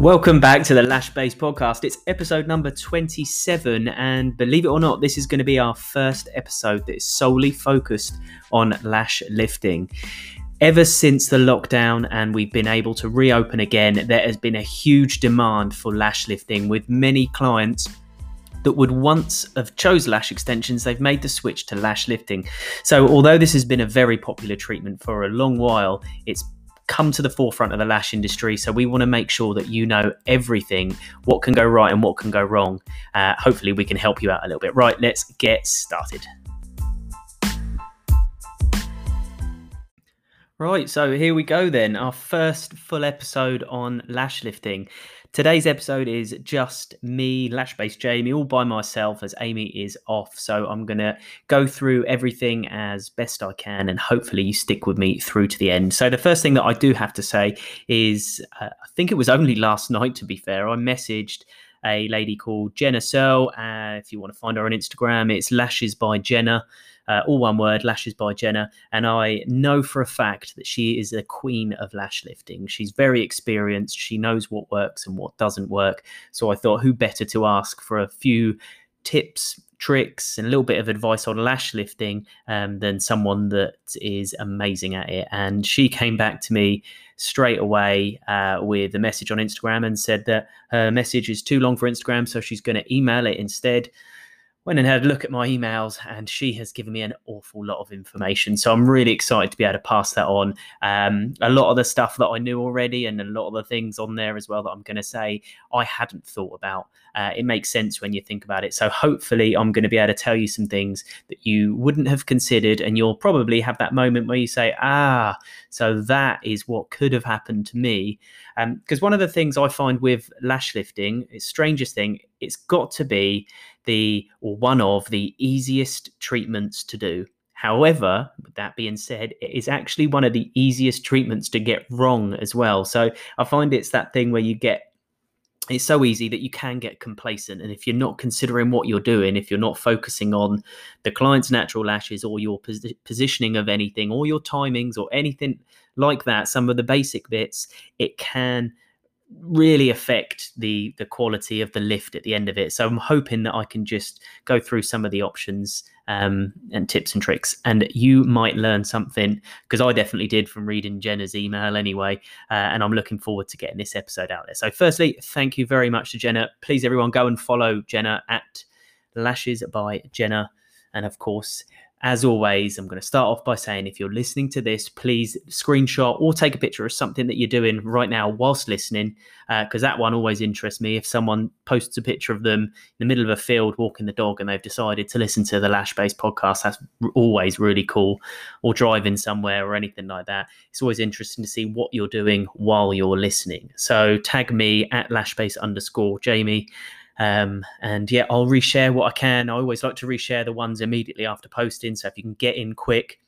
Welcome back to the LashBase podcast. It's episode number 27, and believe it or not, this is going to be our first episode that is solely focused on lash lifting. Ever since the lockdown and we've been able to reopen again, there has been a huge demand for lash lifting with many clients that would once have chose lash extensions, they've made the switch to lash lifting. So, although this has been a very popular treatment for a long while, it's come to the forefront of the lash industry. So we want to make sure that you know everything, what can go right and what can go wrong. Uh, hopefully, we can help you out a little bit. Right, let's get started. Right, so here we go then. Our first full episode on lash lifting. Today's episode is just me, LashBase Jamie, all by myself as Amy is off. So I'm going to go through everything as best I can and hopefully you stick with me through to the end. So the first thing that I do have to say is uh, I think it was only last night, to be fair, I messaged a lady called Genna Searle. Uh, if you want to find her on Instagram, it's Lashes by Genna uh, all one word, Lashes by Genna. And I know for a fact that she is a queen of lash lifting. She's very experienced. She knows what works and what doesn't work. So I thought, who better to ask for a few tips, tricks, and a little bit of advice on lash lifting um, than someone that is amazing at it. And she came back to me straight away uh, with a message on Instagram and said that her message is too long for Instagram, so she's going to email it instead went and had a look at my emails and she has given me an awful lot of information. So i'm really excited to be able to pass that on. Um, a lot of the stuff that i knew already and a lot of the things on there as well that i'm going to say i hadn't thought about. Uh, it makes sense when you think about it. So hopefully i'm going to be able to tell you some things that you wouldn't have considered and you'll probably have that moment where you say ah so that is what could have happened to me because um, one of the things i find with lash lifting it's strangest thing it's got to be the or one of the easiest treatments to do. However, with that being said, it is actually one of the easiest treatments to get wrong as well. So I find it's that thing where you get it's so easy that you can get complacent. And if you're not considering what you're doing, if you're not focusing on the client's natural lashes or your pos- positioning of anything or your timings or anything like that, some of the basic bits, it can really affect the the quality of the lift at the end of it. So I'm hoping that I can just go through some of the options um, and tips and tricks, and you might learn something because I definitely did from reading Genna's email anyway. Uh, and I'm looking forward to getting this episode out there. So firstly, thank you very much to Genna. Please everyone go and follow Genna at Lashes by Genna, and of course as always, I'm going to start off by saying if you're listening to this, please screenshot or take a picture of something that you're doing right now whilst listening, because uh, that one always interests me. If someone posts a picture of them in the middle of a field walking the dog and they've decided to listen to the LashBase podcast, that's always really cool, or driving somewhere or anything like that. It's always interesting to see what you're doing while you're listening. So tag me at Lashbase underscore Jamie um, and yeah, I'll reshare what I can. I always like to reshare the ones immediately after posting. So if you can get in quick,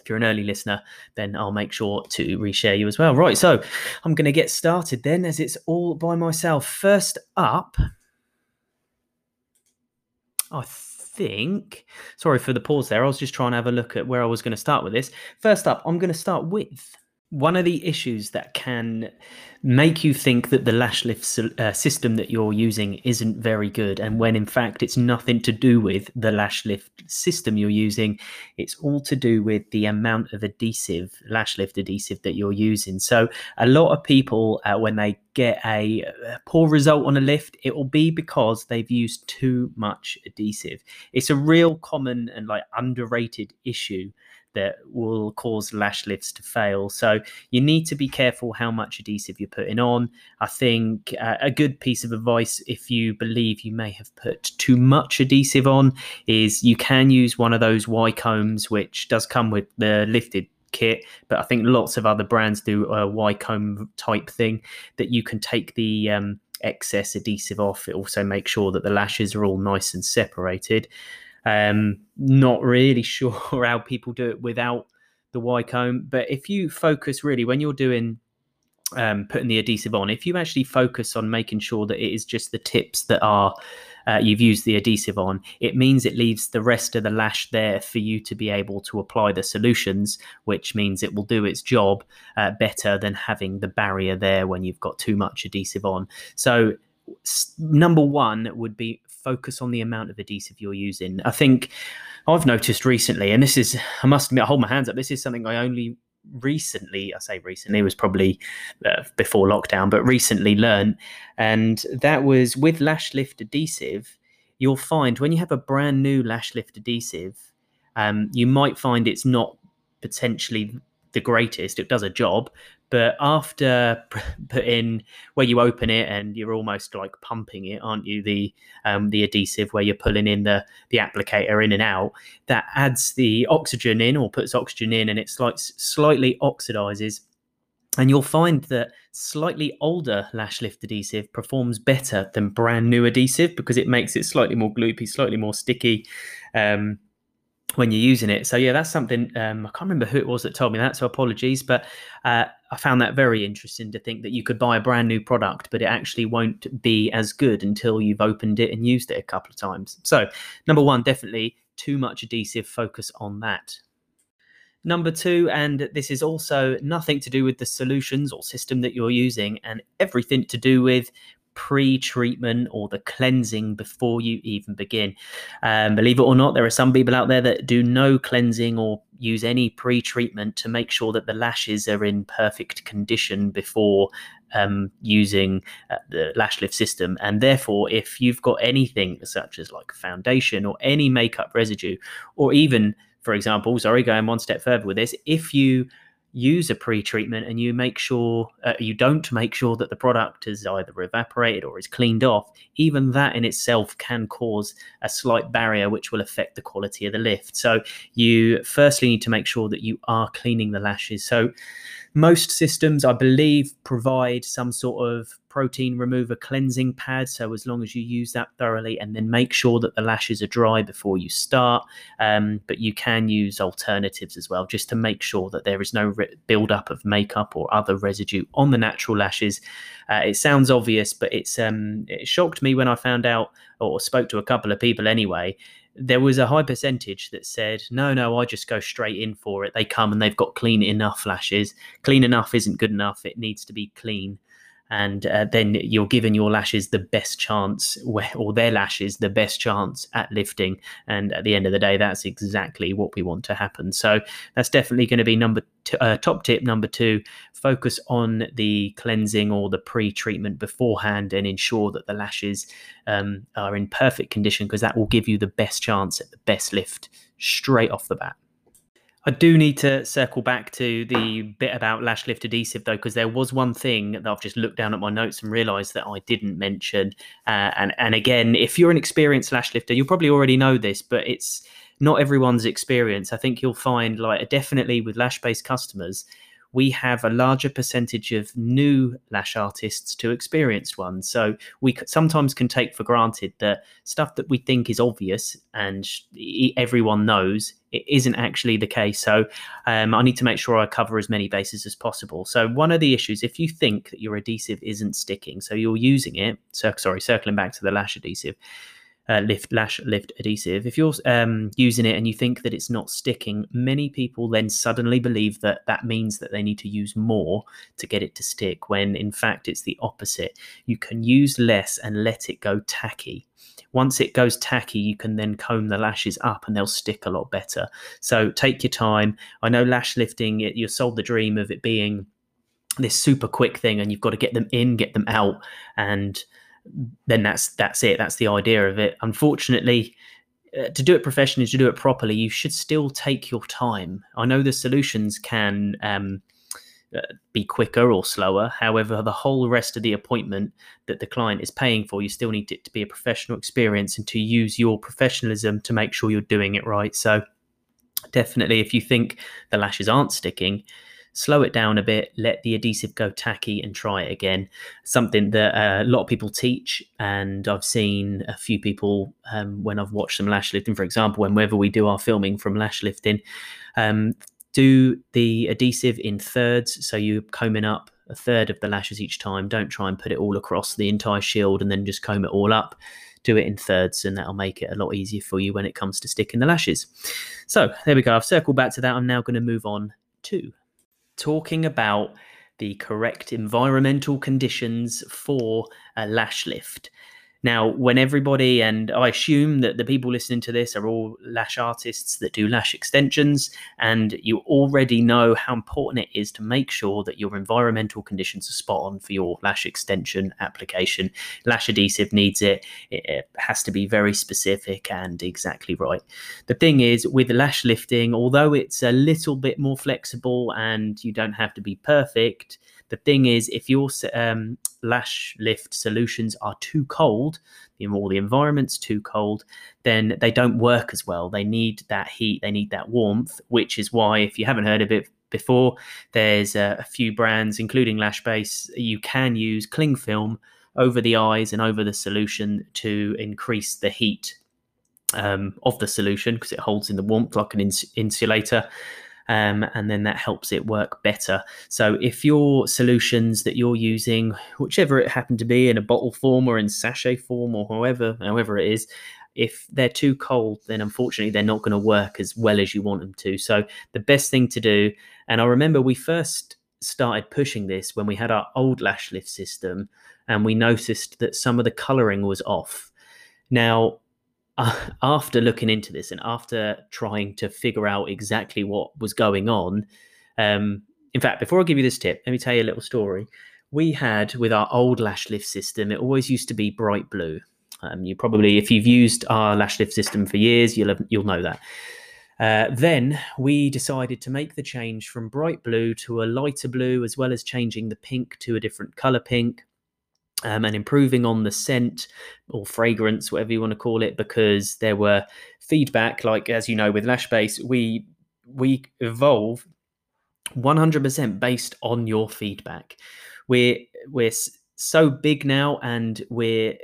if you're an early listener, then I'll make sure to reshare you as well. Right, so I'm going to get started then, as it's all by myself. First up, I think, sorry for the pause there. I was just trying to have a look at where I was going to start with this. First up, I'm going to start with one of the issues that can make you think that the lash lift uh, system that you're using isn't very good and when in fact it's nothing to do with the lash lift system you're using it's all to do with the amount of adhesive lash lift adhesive that you're using so a lot of people uh, when they get a, a poor result on a lift it will be because they've used too much adhesive it's a real common and like underrated issue that will cause lash lifts to fail. So you need to be careful how much adhesive you're putting on. I think uh, a good piece of advice, if you believe you may have put too much adhesive on, is you can use one of those Y combs, which does come with the lifted kit, but I think lots of other brands do a Y comb type thing that you can take the um, excess adhesive off. It also makes sure that the lashes are all nice and separated. Um, not really sure how people do it without the Y comb, but if you focus really when you're doing um, putting the adhesive on, if you actually focus on making sure that it is just the tips that are uh, you've used the adhesive on, it means it leaves the rest of the lash there for you to be able to apply the solutions, which means it will do its job uh, better than having the barrier there when you've got too much adhesive on. So, s- number one would be focus on the amount of adhesive you're using. I think I've noticed recently, and this is, I must admit, I hold my hands up, this is something I only recently, I say recently, was probably uh, before lockdown, but recently learned. And that was with lash lift adhesive, you'll find when you have a brand new lash lift adhesive, um, you might find it's not potentially the greatest. It does a job, but after put in where you open it and you're almost like pumping it, aren't you? The um, the adhesive where you're pulling in the the applicator in and out, that adds the oxygen in or puts oxygen in, and it's like slightly oxidizes. And you'll find that slightly older lash lift adhesive performs better than brand new adhesive because it makes it slightly more gloopy, slightly more sticky. Um, when you're using it. So yeah, that's something um, I can't remember who it was that told me that. So apologies, but uh, I found that very interesting to think that you could buy a brand new product, but it actually won't be as good until you've opened it and used it a couple of times. So number one, definitely too much adhesive. Focus on that. Number two, and this is also nothing to do with the solutions or system that you're using, and everything to do with pre treatment or the cleansing before you even begin. Um, believe it or not, there are some people out there that do no cleansing or use any pre treatment to make sure that the lashes are in perfect condition before um, using uh, the lash lift system. And therefore, if you've got anything such as like foundation or any makeup residue, or even, for example, sorry, going one step further with this, if you use a pre-treatment and you make sure uh, you don't make sure that the product is either evaporated or is cleaned off even that in itself can cause a slight barrier which will affect the quality of the lift. So you firstly need to make sure that you are cleaning the lashes. So most systems, I believe, provide some sort of protein remover cleansing pad. So as long as you use that thoroughly and then make sure that the lashes are dry before you start. Um, but you can use alternatives as well, just to make sure that there is no re- buildup of makeup or other residue on the natural lashes. Uh, it sounds obvious, but it's um, it shocked me when I found out or spoke to a couple of people anyway there was a high percentage that said, no, no, I just go straight in for it. They come and they've got clean enough lashes. Clean enough isn't good enough. It needs to be clean and uh, then you're giving your lashes the best chance or their lashes the best chance at lifting. And at the end of the day that's exactly what we want to happen. So that's definitely going to be number uh, top tip number two focus on the cleansing or the pre-treatment beforehand and ensure that the lashes um, are in perfect condition because that will give you the best chance at the best lift straight off the bat I do need to circle back to the bit about lash lift adhesive though, because there was one thing that I've just looked down at my notes and realised that I didn't mention. Uh, and and again, if you're an experienced lash lifter, you'll probably already know this, but it's not everyone's experience. I think you'll find like definitely with LashBase customers, we have a larger percentage of new lash artists to experienced ones. So we sometimes can take for granted that stuff that we think is obvious and everyone knows it isn't actually the case. So um, I need to make sure I cover as many bases as possible. So one of the issues, if you think that your adhesive isn't sticking, so you're using it, so sorry, circling back to the lash adhesive, uh, lift lash lift adhesive. If you're um, using it and you think that it's not sticking many people then suddenly believe that that means that they need to use more to get it to stick when in fact it's the opposite. You can use less and let it go tacky. Once it goes tacky you can then comb the lashes up and they'll stick a lot better. So take your time. I know lash lifting you're sold the dream of it being this super quick thing and you've got to get them in get them out and then that's that's it. That's the idea of it. Unfortunately, uh, to do it professionally, to do it properly, you should still take your time. I know the solutions can um, uh, be quicker or slower. However, the whole rest of the appointment that the client is paying for, you still need it to be a professional experience and to use your professionalism to make sure you're doing it right. So, definitely, if you think the lashes aren't sticking, slow it down a bit, let the adhesive go tacky, and try it again. Something that uh, a lot of people teach, and I've seen a few people um, when I've watched some lash lifting, for example, whenever we do our filming from lash lifting, um, do the adhesive in thirds. So you're combing up a third of the lashes each time. Don't try and put it all across the entire shield and then just comb it all up. do it in thirds, and that'll make it a lot easier for you when it comes to sticking the lashes. So there we go. I've circled back to that. I'm now going to move on to talking about the correct environmental conditions for a lash lift. Now, when everybody, and I assume that the people listening to this are all lash artists that do lash extensions, and you already know how important it is to make sure that your environmental conditions are spot on for your lash extension application. Lash adhesive needs it, it has to be very specific and exactly right. The thing is, with lash lifting, although it's a little bit more flexible and you don't have to be perfect, the thing is, if your um, lash lift solutions are too cold, or the environment's too cold, then they don't work as well. They need that heat, they need that warmth, which is why, if you haven't heard of it before, there's a, few brands, including Lashbase, you can use cling film over the eyes and over the solution to increase the heat um, of the solution because it holds in the warmth like an ins- insulator um, and then that helps it work better. So if your solutions that you're using, whichever it happened to be, in a bottle form or in sachet form or however however it is, if they're too cold, then unfortunately they're not going to work as well as you want them to. So the best thing to do, and I remember we first started pushing this when we had our old lash lift system, and we noticed that some of the colouring was off. Now after looking into this and after trying to figure out exactly what was going on, um, in fact, before I give you this tip, let me tell you a little story. We had with our old lash lift system, it always used to be bright blue. Um, you probably, if you've used our lash lift system for years, you'll have, you'll know that. Uh, then we decided to make the change from bright blue to a lighter blue, as well as changing the pink to a different color pink um, and improving on the scent or fragrance, whatever you want to call it, because there were feedback. Like as you know, with Lashbase, we we evolve 100% based on your feedback. We're we're so big now, and we're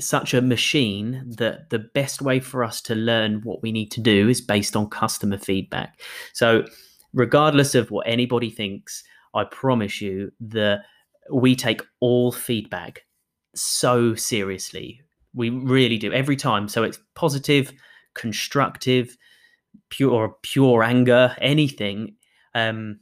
such a machine that the best way for us to learn what we need to do is based on customer feedback. So, regardless of what anybody thinks, I promise you the we take all feedback so seriously. We really do every time. So it's positive, constructive, pure pure anger, anything. Um,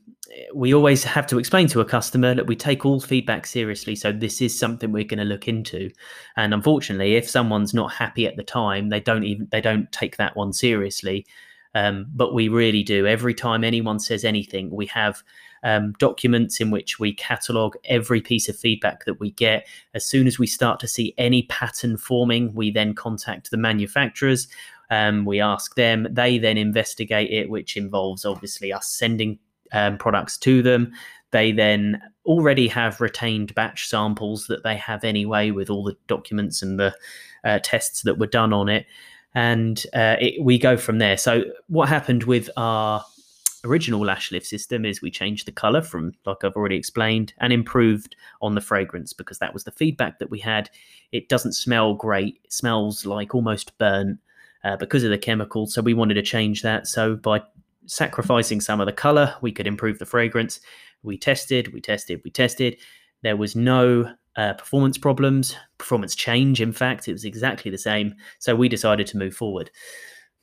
we always have to explain to a customer that we take all feedback seriously. So this is something we're going to look into. And unfortunately, if someone's not happy at the time, they don't even they don't take that one seriously. Um, but we really do. Every time anyone says anything, we have um, documents in which we catalog every piece of feedback that we get. As soon as we start to see any pattern forming, we then contact the manufacturers. Um, we ask them, they then investigate it, which involves obviously us sending um, products to them. They then already have retained batch samples that they have anyway with all the documents and the uh, tests that were done on it. And uh, it, we go from there. So, what happened with our original lash lift system is we changed the color from like I've already explained and improved on the fragrance because that was the feedback that we had. It doesn't smell great. It smells like almost burnt uh, because of the chemicals. So we wanted to change that. So by sacrificing some of the color, we could improve the fragrance. We tested, we tested, we tested. There was no uh, performance problems, performance change. In fact, it was exactly the same. So we decided to move forward.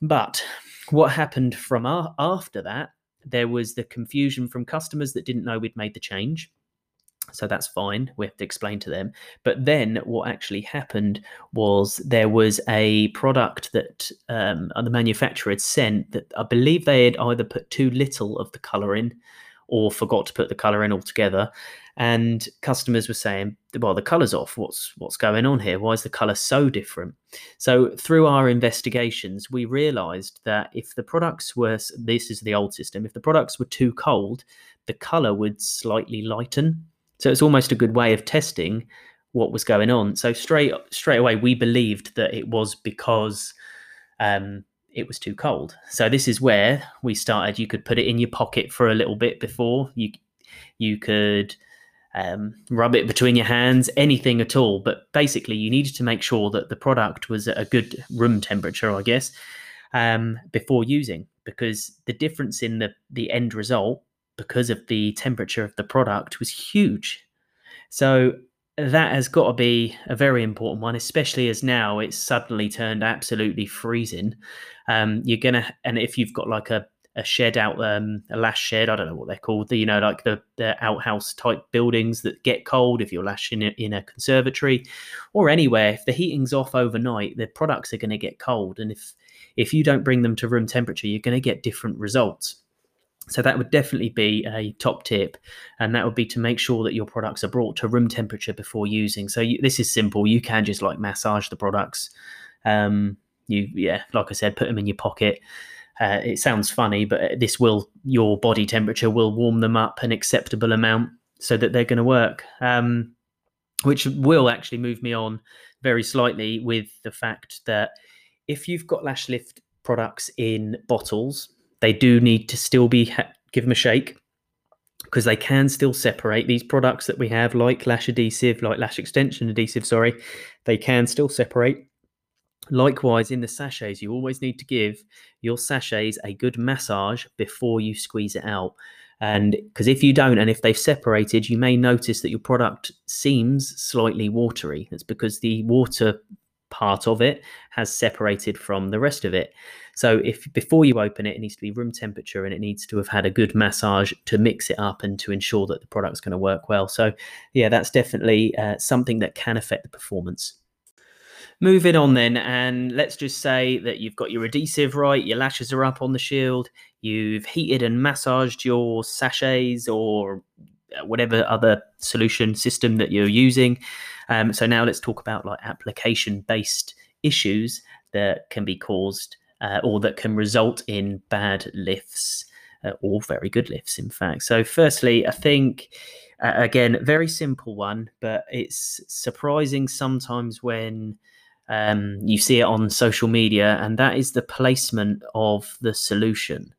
But what happened from our, after that there was the confusion from customers that didn't know we'd made the change. So that's fine. We have to explain to them. But then what actually happened was there was a product that um, the manufacturer had sent that I believe they had either put too little of the color in or forgot to put the color in altogether. And customers were saying well the color's off. What's what's going on here? Why is the color so different? So through our investigations we realized that if the products were this is the old system if the products were too cold the color would slightly lighten. So it's almost a good way of testing what was going on. So straight straight away we believed that it was because um, it was too cold. So this is where we started. You could put it in your pocket for a little bit before you you could um, rub it between your hands, anything at all. But basically, you needed to make sure that the product was at a good room temperature, I guess, um, before using, because the difference in the the end result, because of the temperature of the product, was huge. So that has got to be a very important one, especially as now it's suddenly turned absolutely freezing. Um, you're gonna, and if you've got like a, a shed out, um, a lash shed, I don't know what they're called, the, you know, like the, the outhouse type buildings that get cold. If you're lashing it in a conservatory or anywhere, if the heating's off overnight, the products are going to get cold, and if if you don't bring them to room temperature, you're going to get different results. So that would definitely be a top tip, and that would be to make sure that your products are brought to room temperature before using. So you, this is simple. You can just like massage the products. Um, you yeah, like I said, put them in your pocket. Uh, it sounds funny, but this will your body temperature will warm them up an acceptable amount so that they're going to work. Um, which will actually move me on very slightly with the fact that if you've got lash lift products in bottles they do need to still be give them a shake because they can still separate these products that we have, like lash adhesive, like lash extension adhesive. Sorry, they can still separate. Likewise, in the sachets, you always need to give your sachets a good massage before you squeeze it out. And because if you don't, and if they've separated, you may notice that your product seems slightly watery. It's because the water part of it has separated from the rest of it. So if before you open it, it needs to be room temperature and it needs to have had a good massage to mix it up and to ensure that the product's going to work well. So yeah, that's definitely uh, something that can affect the performance. Moving on then, and let's just say that you've got your adhesive right, your lashes are up on the shield, you've heated and massaged your sachets or uh, whatever other solution system that you're using. Um, so now let's talk about like application based issues that can be caused uh, or that can result in bad lifts uh, or very good lifts, in fact. So, firstly, I think. Uh, again, very simple one, but it's surprising sometimes when um, you see it on social media, and that is the placement of the solution.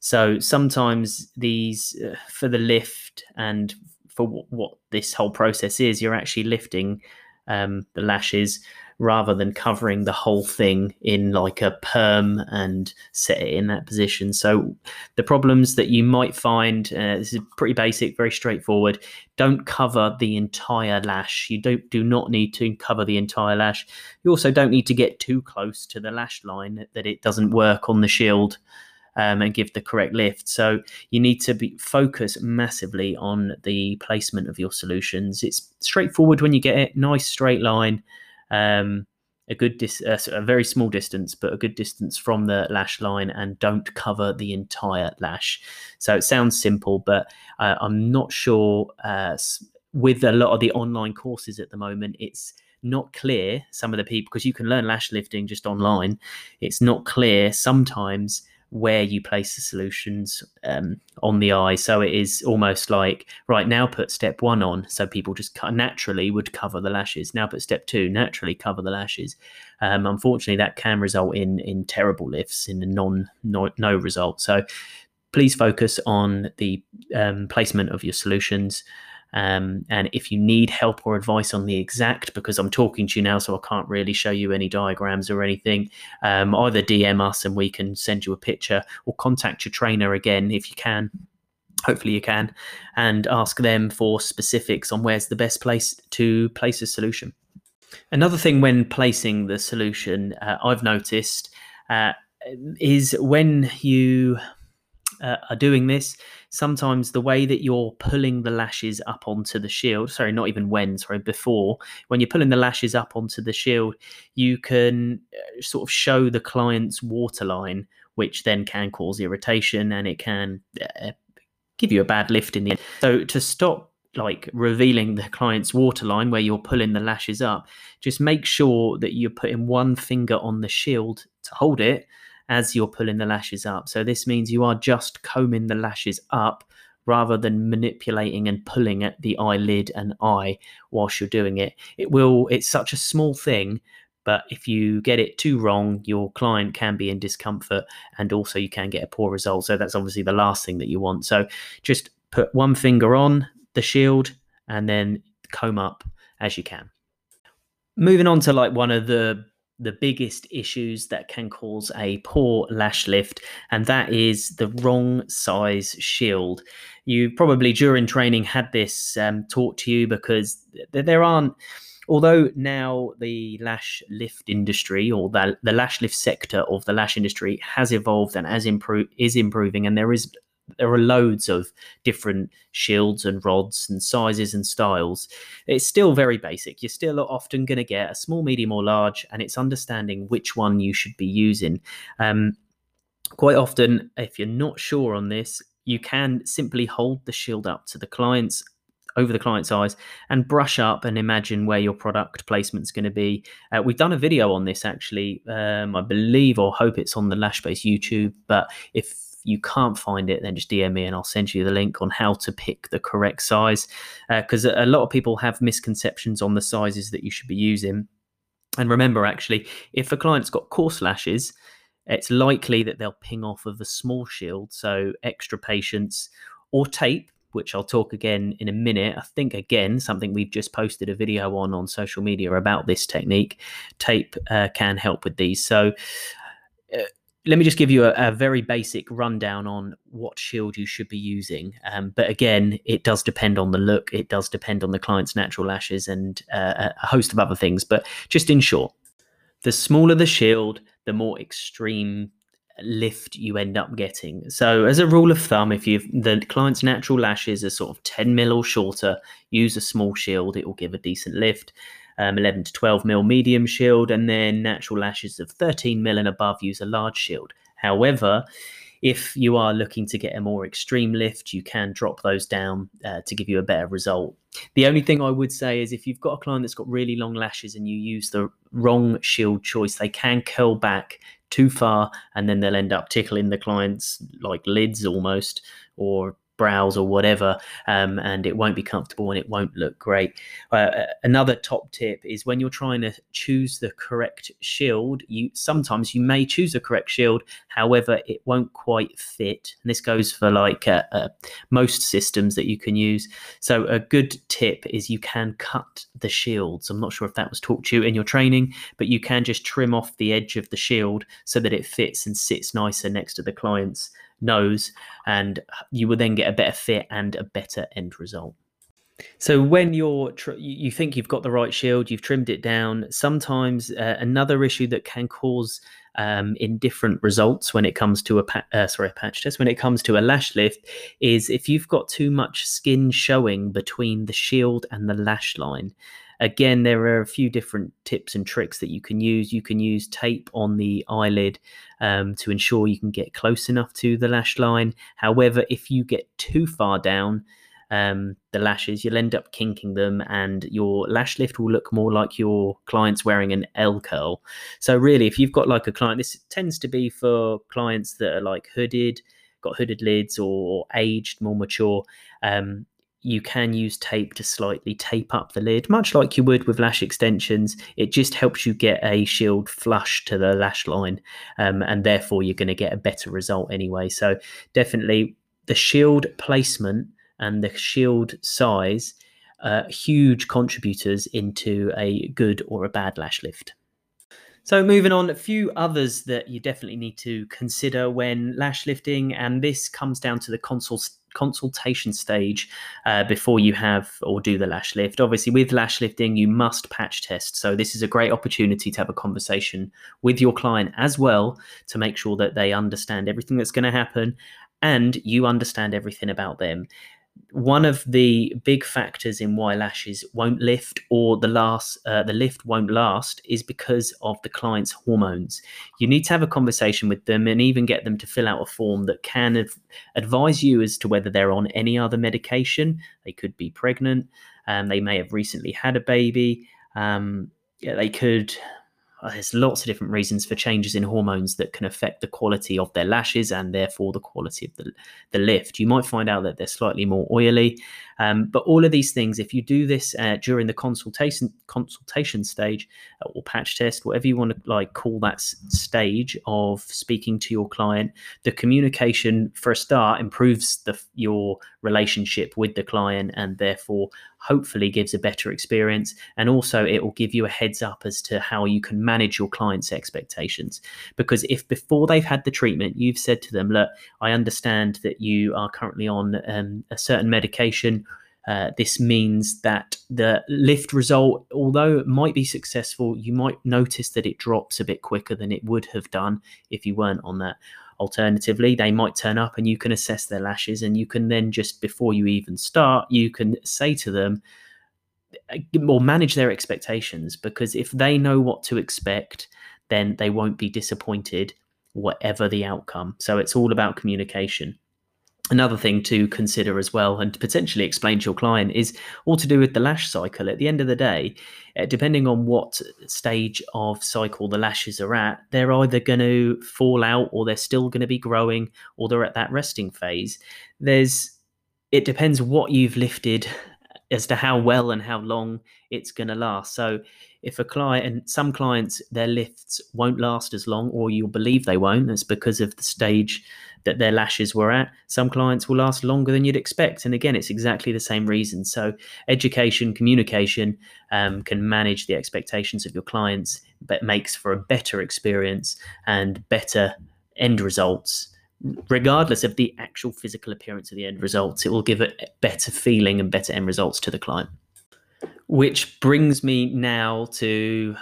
So sometimes these, uh, for the lift and for w- what this whole process is, you're actually lifting um, the lashes rather than covering the whole thing in like a perm and set it in that position. So the problems that you might find, uh, this is pretty basic, very straightforward. Don't cover the entire lash. You don't do not need to cover the entire lash. You also don't need to get too close to the lash line that it doesn't work on the shield um, and give the correct lift. So you need to be focus massively on the placement of your solutions. It's straightforward when you get it, nice straight line, um, a good dis- uh, a very small distance, but a good distance from the lash line, and don't cover the entire lash. So it sounds simple, but uh, I'm not sure. Uh, with a lot of the online courses at the moment, it's not clear some of the people because you can learn lash lifting just online it's not clear sometimes where you place the solutions um, on the eye. So it is almost like right now put step one on, so people just naturally would cover the lashes. Now put step two, naturally cover the lashes. Um, unfortunately, that can result in in terrible lifts in a non no, no result. So please focus on the um, placement of your solutions. Um, and if you need help or advice on the exact, because I'm talking to you now, so I can't really show you any diagrams or anything, um, either DM us and we can send you a picture or contact your trainer again if you can. Hopefully, you can, and ask them for specifics on where's the best place to place a solution. Another thing when placing the solution, uh, I've noticed, uh, is when you uh, are doing this, sometimes the way that you're pulling the lashes up onto the shield, sorry, not even when, sorry, before, when you're pulling the lashes up onto the shield, you can uh, sort of show the client's waterline, which then can cause irritation and it can uh, give you a bad lift in the end. So to stop like revealing the client's waterline where you're pulling the lashes up, just make sure that you're putting one finger on the shield to hold it as you're pulling the lashes up. So this means you are just combing the lashes up rather than manipulating and pulling at the eyelid and eye whilst you're doing it. It will it's such a small thing, but if you get it too wrong, your client can be in discomfort and also you can get a poor result. So that's obviously the last thing that you want. So just put one finger on the shield and then comb up as you can. Moving on to like one of the the biggest issues that can cause a poor lash lift, and that is the wrong size shield. you probably during training had this um, taught to you because th- there aren't although now the lash lift industry or the, the lash lift sector of the lash industry has evolved and has improved is improving and there is there are loads of different shields and rods and sizes and styles. It's still very basic. You're still often going to get a small, medium, or large, and it's understanding which one you should be using. Um, quite often, if you're not sure on this, you can simply hold the shield up to the client's over the client's eyes and brush up and imagine where your product placement is going to be. Uh, we've done a video on this actually, um, I believe or hope it's on the Lashbase YouTube. But if you can't find it, then just DM me and I'll send you the link on how to pick the correct size. Because uh, a lot of people have misconceptions on the sizes that you should be using. And remember, actually, if a client's got coarse lashes, it's likely that they'll ping off of a small shield. So extra patience or tape which I'll talk again in a minute. I think again something we've just posted a video on on social media about this technique. Tape uh, can help with these. So. Uh, let me just give you a, a, very basic rundown on what shield you should be using. Um, but again, it does depend on the look, it does depend on the client's natural lashes, and uh, a host of other things. But just in short, the smaller the shield, the more extreme lift you end up getting. So, as a rule of thumb, if you the client's natural lashes are sort of 10 mil or shorter, use a small shield, it will give a decent lift. Um, 11 to 12 mil medium shield, and then natural lashes of 13 mil and above use a large shield. However, if you are looking to get a more extreme lift, you can drop those down uh, to give you a better result. The only thing I would say is if you've got a client that's got really long lashes and you use the wrong shield choice, they can curl back too far and then they'll end up tickling the client's like lids almost or brows or whatever, um, and it won't be comfortable and it won't look great. Uh, another top tip is when you're trying to choose the correct shield, you sometimes you may choose a correct shield, however, it won't quite fit. And this goes for like uh, uh, most systems that you can use. So a good tip is you can cut the shields. I'm not sure if that was taught to you in your training, but you can just trim off the edge of the shield so that it fits and sits nicer next to the client's nose, and you will then get a better fit and a better end result. So when you're tr- you think you've got the right shield, you've trimmed it down. Sometimes uh, another issue that can cause um, indifferent results when it comes to a pa- uh, sorry a patch test when it comes to a lash lift is if you've got too much skin showing between the shield and the lash line. Again, there are a few different tips and tricks that you can use. You can use tape on the eyelid um, to ensure you can get close enough to the lash line. However, if you get too far down, um, the lashes, you'll end up kinking them, and your lash lift will look more like your client's wearing an L curl. So, really, if you've got like a client, this tends to be for clients that are like hooded, got hooded lids, or, aged, more mature. Um, you can use tape to slightly tape up the lid, much like you would with lash extensions. It just helps you get a shield flush to the lash line, um, and therefore you're going to get a better result anyway. So, definitely the shield placement and the shield size are huge contributors into a good or a bad lash lift. So, moving on, a few others that you definitely need to consider when lash lifting, and this comes down to the consult- consultation stage uh, before you have or do the lash lift. Obviously, with lash lifting, you must patch test. So, this is a great opportunity to have a conversation with your client as well to make sure that they understand everything that's going to happen and you understand everything about them one of the big factors in why lashes won't lift or the last uh, the lift won't last is because of the client's hormones. You need to have a conversation with them and even get them to fill out a form that can adv- advise you as to whether they're on any other medication. They could be pregnant um, they may have recently had a baby um, yeah, they could there's lots of different reasons for changes in hormones that can affect the quality of their lashes and therefore the quality of the, the lift. You might find out that they're slightly more oily, um, but all of these things, if you do this uh, during the consultation consultation stage uh, or patch test, whatever you want to like call that stage of speaking to your client, the communication for a start improves the your relationship with the client and therefore hopefully gives a better experience. And also it will give you a heads up as to how you can manage your clients expectations. Because if before they've had the treatment you've said to them look i understand that you are currently on um, a certain medication. Uh, this means that the lift result, although it might be successful, you might notice that it drops a bit quicker than it would have done if you weren't on that. Alternatively, they might turn up and you can assess their lashes, and you can then just before you even start, you can say to them uh, or manage their expectations because if they know what to expect, then they won't be disappointed, whatever the outcome. So it's all about communication another thing to consider as well and potentially explain to your client is all to do with the lash cycle. At the end of the day uh, depending on what stage of cycle the lashes are at they're either going to fall out or they're still going to be growing or they're at that resting phase. There's it depends what you've lifted as to how well and how long it's going to last. So if a client and some clients their lifts won't last as long or you'll believe they won't that's because of the stage that their lashes were at. Some clients will last longer than you'd expect and again it's exactly the same reason. So education communication um, can manage the expectations of your clients but makes for a better experience and better end results. Regardless of the actual physical appearance of the end results it will give a better feeling and better end results to the client. Which brings me now to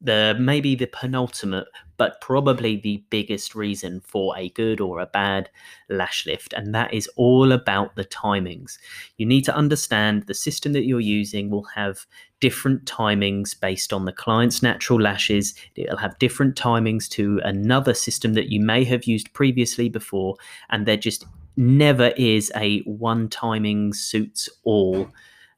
the maybe the penultimate but probably the biggest reason for a good or a bad lash lift and that is all about the timings. You need to understand the system that you're using will have different timings based on the client's natural lashes. It'll have different timings to another system that you may have used previously before and there just never is a one timing suits all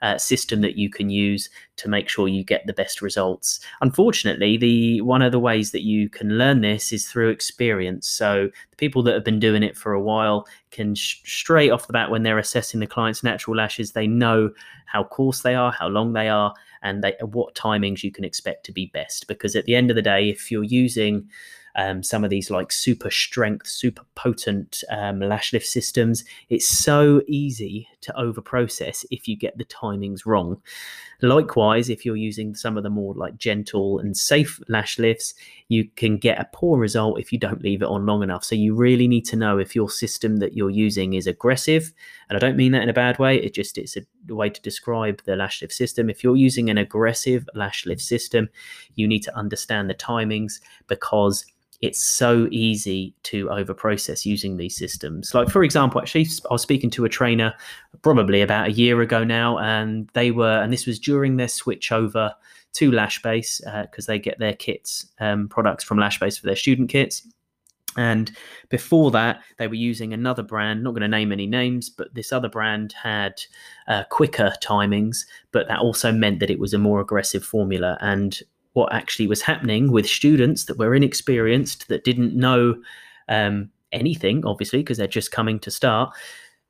uh, system that you can use to make sure you get the best results. Unfortunately, the one of the ways that you can learn this is through experience. So the people that have been doing it for a while can sh- straight off the bat when they're assessing the client's natural lashes, they know how coarse they are, how long they are, and they, what timings you can expect to be best. Because at the end of the day, if you're using um, some of these like super strength, super potent um, lash lift systems. It's so easy to over process if you get the timings wrong. Likewise, if you're using some of the more like gentle and safe lash lifts, you can get a poor result if you don't leave it on long enough. So you really need to know if your system that you're using is aggressive. And I don't mean that in a bad way. It just it's a way to describe the lash lift system. If you're using an aggressive lash lift system, you need to understand the timings because it's so easy to overprocess using these systems. Like, for example, actually, I was speaking to a trainer probably about a year ago now, and they were, and this was during their switch over to Lashbase because uh, they get their kits, um, products from Lashbase for their student kits. And before that, they were using another brand, not going to name any names, but this other brand had uh, quicker timings, but that also meant that it was a more aggressive formula. And what actually was happening with students that were inexperienced, that didn't know um, anything, obviously, because they're just coming to start.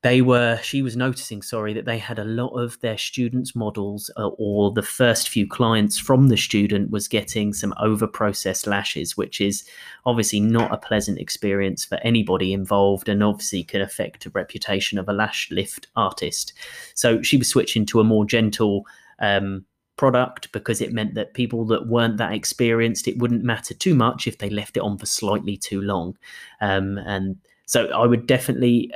They were, she was noticing, sorry, that they had a lot of their students' models uh, or the first few clients from the student was getting some over processed lashes, which is obviously not a pleasant experience for anybody involved and obviously can affect the reputation of a lash lift artist. So she was switching to a more gentle, um, product because it meant that people that weren't that experienced, it wouldn't matter too much if they left it on for slightly too long. Um, and so I would definitely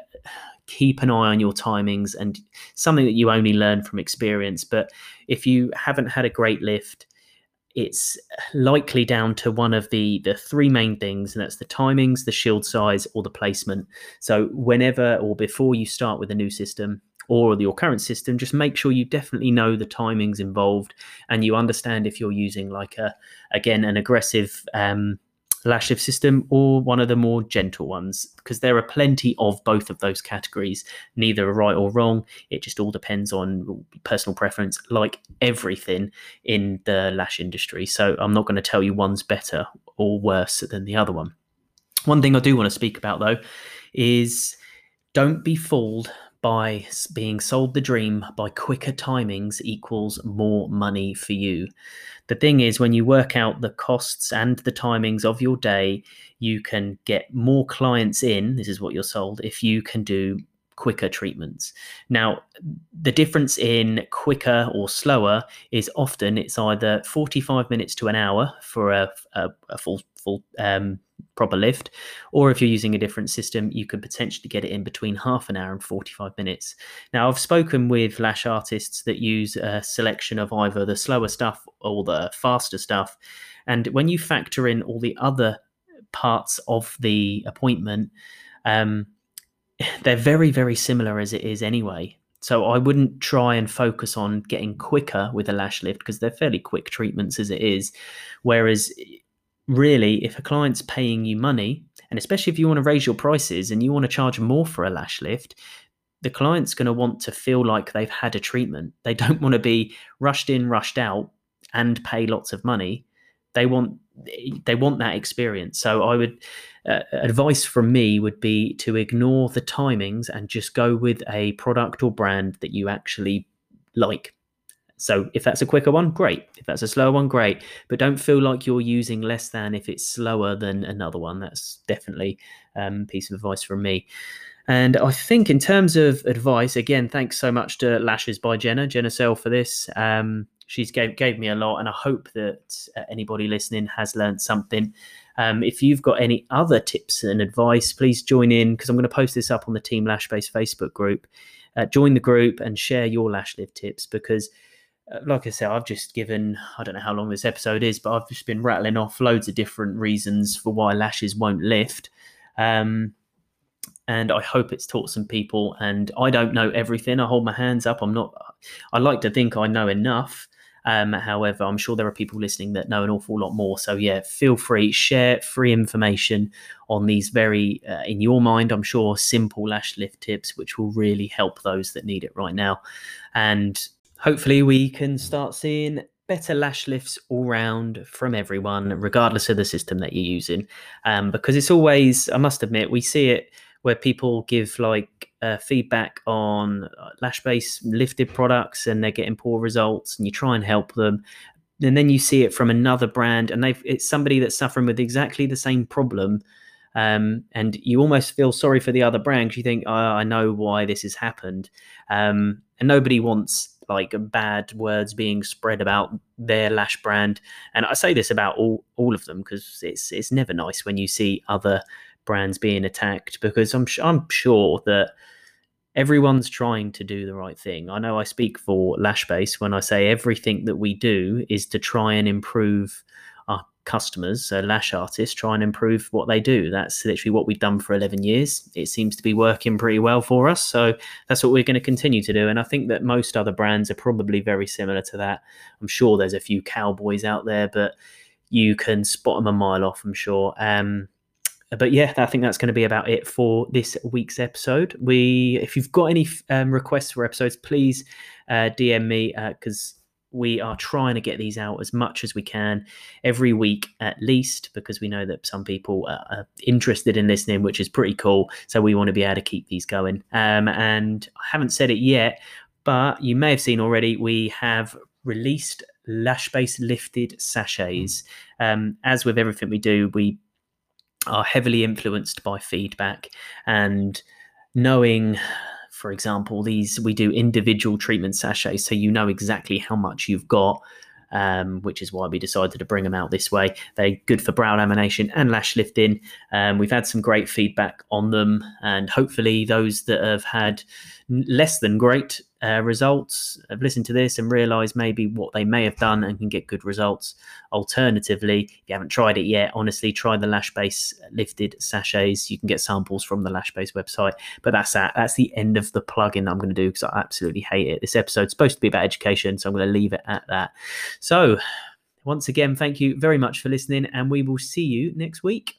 keep an eye on your timings and something that you only learn from experience. But if you haven't had a great lift, it's likely down to one of the the three main things and that's the timings the shield size or the placement so whenever or before you start with a new system or your current system, just make sure you definitely know the timings involved and you understand if you're using like a again an aggressive um, lash lift system or one of the more gentle ones because there are plenty of both of those categories neither are right or wrong. It just all depends on personal preference like everything in the lash industry. So i'm not going to tell you one's better or worse than the other one. One thing i do want to speak about though is don't be fooled by being sold the dream by quicker timings equals more money for you. The thing is, when you work out the costs and the timings of your day, you can get more clients in. This is what you're sold if you can do quicker treatments. Now, the difference in quicker or slower is often it's either 45 minutes to an hour for a, a, a full full um, proper lift, or if you're using a different system, you could potentially get it in between half an hour and 45 minutes. Now, I've spoken with lash artists that use a selection of either the slower stuff or the faster stuff, and when you factor in all the other parts of the appointment, um, they're very, very similar as it is anyway. So I wouldn't try and focus on getting quicker with a lash lift because they're fairly quick treatments as it is. Whereas really, if a client's paying you money, and especially if you want to raise your prices and you want to charge more for a lash lift, the client's going to want to feel like they've had a treatment. They don't want to be rushed in, rushed out, and pay lots of money. They want they want that experience. So I would uh, advice from me would be to ignore the timings and just go with a product or brand that you actually like. So if that's a quicker one, great. If that's a slower one, great. But don't feel like you're using less than if it's slower than another one. That's definitely um, a piece of advice from me. And I think in terms of advice, again, thanks so much to Lashes by Genna, Genna Searle for this. Um, she's gave gave me a lot, and I hope that uh, anybody listening has learned something. Um, if you've got any other tips and advice, please join in because I'm going to post this up on the Team LashBase Facebook group. Uh, join the group and share your lash lift tips because like I said, I've just given, I don't know how long this episode is, but I've just been rattling off loads of different reasons for why lashes won't lift. Um, and I hope it's taught some people. And I don't know everything. I hold my hands up. I'm not, I like to think I know enough. Um, however, I'm sure there are people listening that know an awful lot more. So, yeah, feel free, share free information on these very, uh, in your mind, I'm sure, simple lash lift tips, which will really help those that need it right now. And hopefully we can start seeing better lash lifts all round from everyone, regardless of the system that you're using. Um, because it's always, I must admit, we see it where people give like uh, feedback on uh, LashBase lifted products and they're getting poor results, and you try and help them. And then you see it from another brand, and they've it's somebody that's suffering with exactly the same problem. Um, and you almost feel sorry for the other brand because you think, oh, I know why this has happened. Um, and nobody wants like bad words being spread about their lash brand. And I say this about all all of them because it's it's never nice when you see other brands being attacked because I'm I'm sure that everyone's trying to do the right thing. I know I speak for LashBase when I say everything that we do is to try and improve customers, so lash artists, try and improve what they do. That's literally what we've done for 11 years. It seems to be working pretty well for us. So that's what we're going to continue to do. And I think that most other brands are probably very similar to that. I'm sure there's a few cowboys out there, but you can spot them a mile off, I'm sure. Um, but yeah, I think that's going to be about it for this week's episode. We, if you've got any um, requests for episodes, please uh, DM me because uh, we are trying to get these out as much as we can every week at least because we know that some people are interested in listening which is pretty cool. So we want to be able to keep these going. Um, and i haven't said it yet but you may have seen already we have released LashBase lifted sachets. Um, as with everything we do we are heavily influenced by feedback. And knowing for example, these we do individual treatment sachets, so you know exactly how much you've got. Um, which is why we decided to bring them out this way. They're good for brow lamination and lash lifting. Um, we've had some great feedback on them, and hopefully, those that have had less than great uh, results have listened to this and realized maybe what they may have done and can get good results. Alternatively, if you haven't tried it yet, honestly, try the LashBase lifted sachets. You can get samples from the LashBase website. But that's that. That's the end of the plugin I'm going to do because I absolutely hate it. This episode's supposed to be about education, so I'm going to leave it at that. So, once again, thank you very much for listening, and we will see you next week.